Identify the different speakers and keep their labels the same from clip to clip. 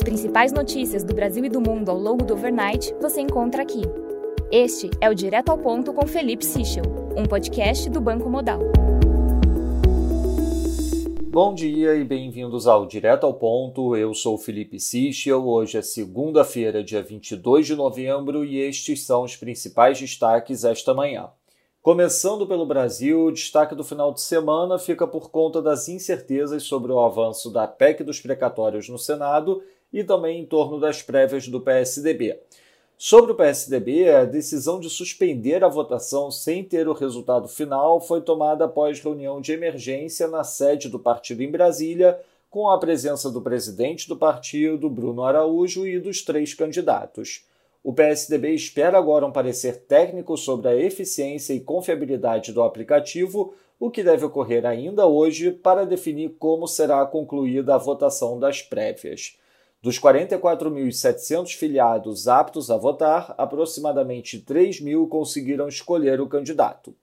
Speaker 1: As principais notícias do Brasil e do mundo ao longo do overnight você encontra aqui. Este é o Direto ao Ponto com Felipe Sichel, um podcast do Banco Modal.
Speaker 2: Bom dia e bem-vindos ao Direto ao Ponto. Eu sou Felipe Sichel. Hoje é segunda-feira, dia 22 de novembro, e estes são os principais destaques esta manhã. Começando pelo Brasil, o destaque do final de semana fica por conta das incertezas sobre o avanço da PEC dos precatórios no Senado e também em torno das prévias do PSDB. Sobre o PSDB, a decisão de suspender a votação sem ter o resultado final foi tomada após reunião de emergência na sede do partido em Brasília, com a presença do presidente do partido, Bruno Araújo, e dos três candidatos. O PSDB espera agora um parecer técnico sobre a eficiência e confiabilidade do aplicativo, o que deve ocorrer ainda hoje para definir como será concluída a votação das prévias. Dos 44.700 filiados aptos a votar, aproximadamente 3 mil conseguiram escolher o candidato.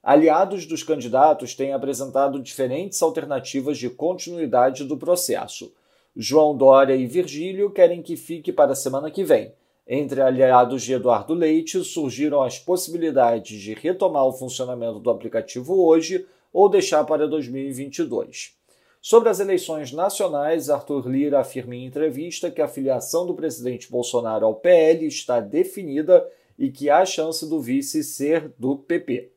Speaker 2: Aliados dos candidatos têm apresentado diferentes alternativas de continuidade do processo. João Dória e Virgílio querem que fique para a semana que vem. Entre aliados de Eduardo Leite, surgiram as possibilidades de retomar o funcionamento do aplicativo hoje ou deixar para 2022. Sobre as eleições nacionais, Arthur Lira afirma em entrevista que a filiação do presidente Bolsonaro ao PL está definida e que há chance do vice ser do PP.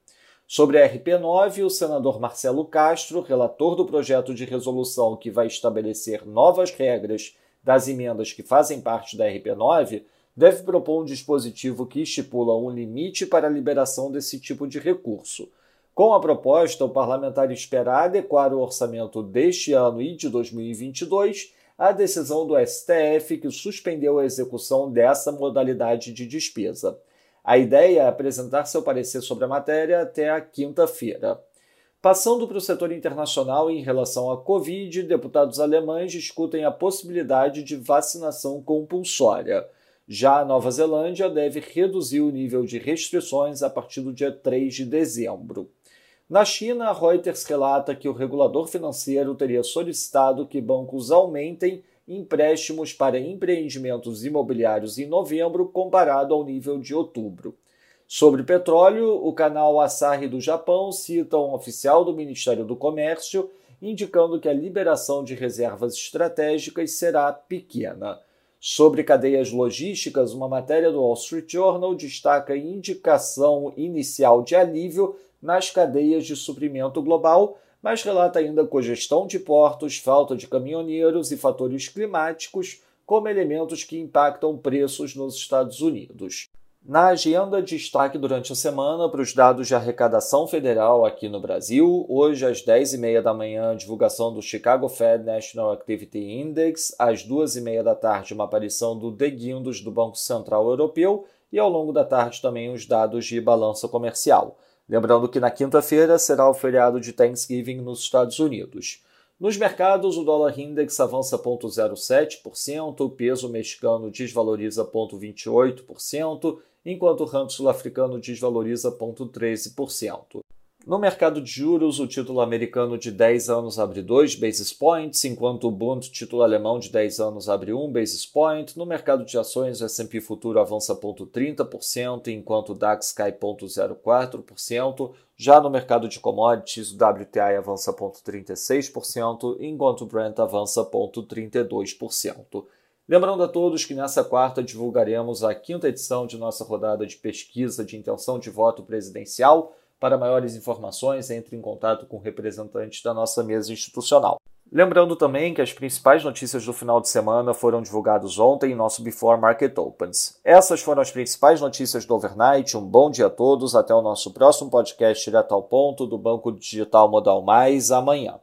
Speaker 2: Sobre a RP9, o senador Marcelo Castro, relator do projeto de resolução que vai estabelecer novas regras das emendas que fazem parte da RP9, deve propor um dispositivo que estipula um limite para a liberação desse tipo de recurso. Com a proposta, o parlamentar espera adequar o orçamento deste ano e de 2022 à decisão do STF que suspendeu a execução dessa modalidade de despesa. A ideia é apresentar seu parecer sobre a matéria até a quinta-feira. Passando para o setor internacional em relação à Covid, deputados alemães discutem a possibilidade de vacinação compulsória. Já a Nova Zelândia deve reduzir o nível de restrições a partir do dia 3 de dezembro. Na China, a Reuters relata que o regulador financeiro teria solicitado que bancos aumentem empréstimos para empreendimentos imobiliários em novembro comparado ao nível de outubro. Sobre petróleo, o canal Asahi do Japão cita um oficial do Ministério do Comércio indicando que a liberação de reservas estratégicas será pequena. Sobre cadeias logísticas, uma matéria do Wall Street Journal destaca indicação inicial de alívio nas cadeias de suprimento global, mas relata ainda congestão de portos, falta de caminhoneiros e fatores climáticos como elementos que impactam preços nos Estados Unidos. Na agenda, destaque durante a semana para os dados de arrecadação federal aqui no Brasil. Hoje, às 10h30 da manhã, divulgação do Chicago Fed National Activity Index. Às 2h30 da tarde, uma aparição do Deguindos do Banco Central Europeu. E ao longo da tarde, também os dados de balança comercial. Lembrando que na quinta-feira será o feriado de Thanksgiving nos Estados Unidos. Nos mercados, o dólar index avança 0,07%, o peso mexicano desvaloriza 0,28%, enquanto o ramo sul-africano desvaloriza 0,13%. No mercado de juros, o título americano de 10 anos abre 2 basis points, enquanto o Bund, título alemão de 10 anos, abre 1 basis point. No mercado de ações, o S&P futuro avança 0,30%, enquanto o DAX cai 0,04%. Já no mercado de commodities, o WTI avança 0,36%, enquanto o Brent avança 0,32%. Lembrando a todos que nessa quarta divulgaremos a quinta edição de nossa rodada de pesquisa de intenção de voto presidencial, para maiores informações, entre em contato com representantes da nossa mesa institucional. Lembrando também que as principais notícias do final de semana foram divulgadas ontem em nosso Before Market Opens. Essas foram as principais notícias do overnight. Um bom dia a todos. Até o nosso próximo podcast direto ao ponto do Banco Digital Modal Mais amanhã.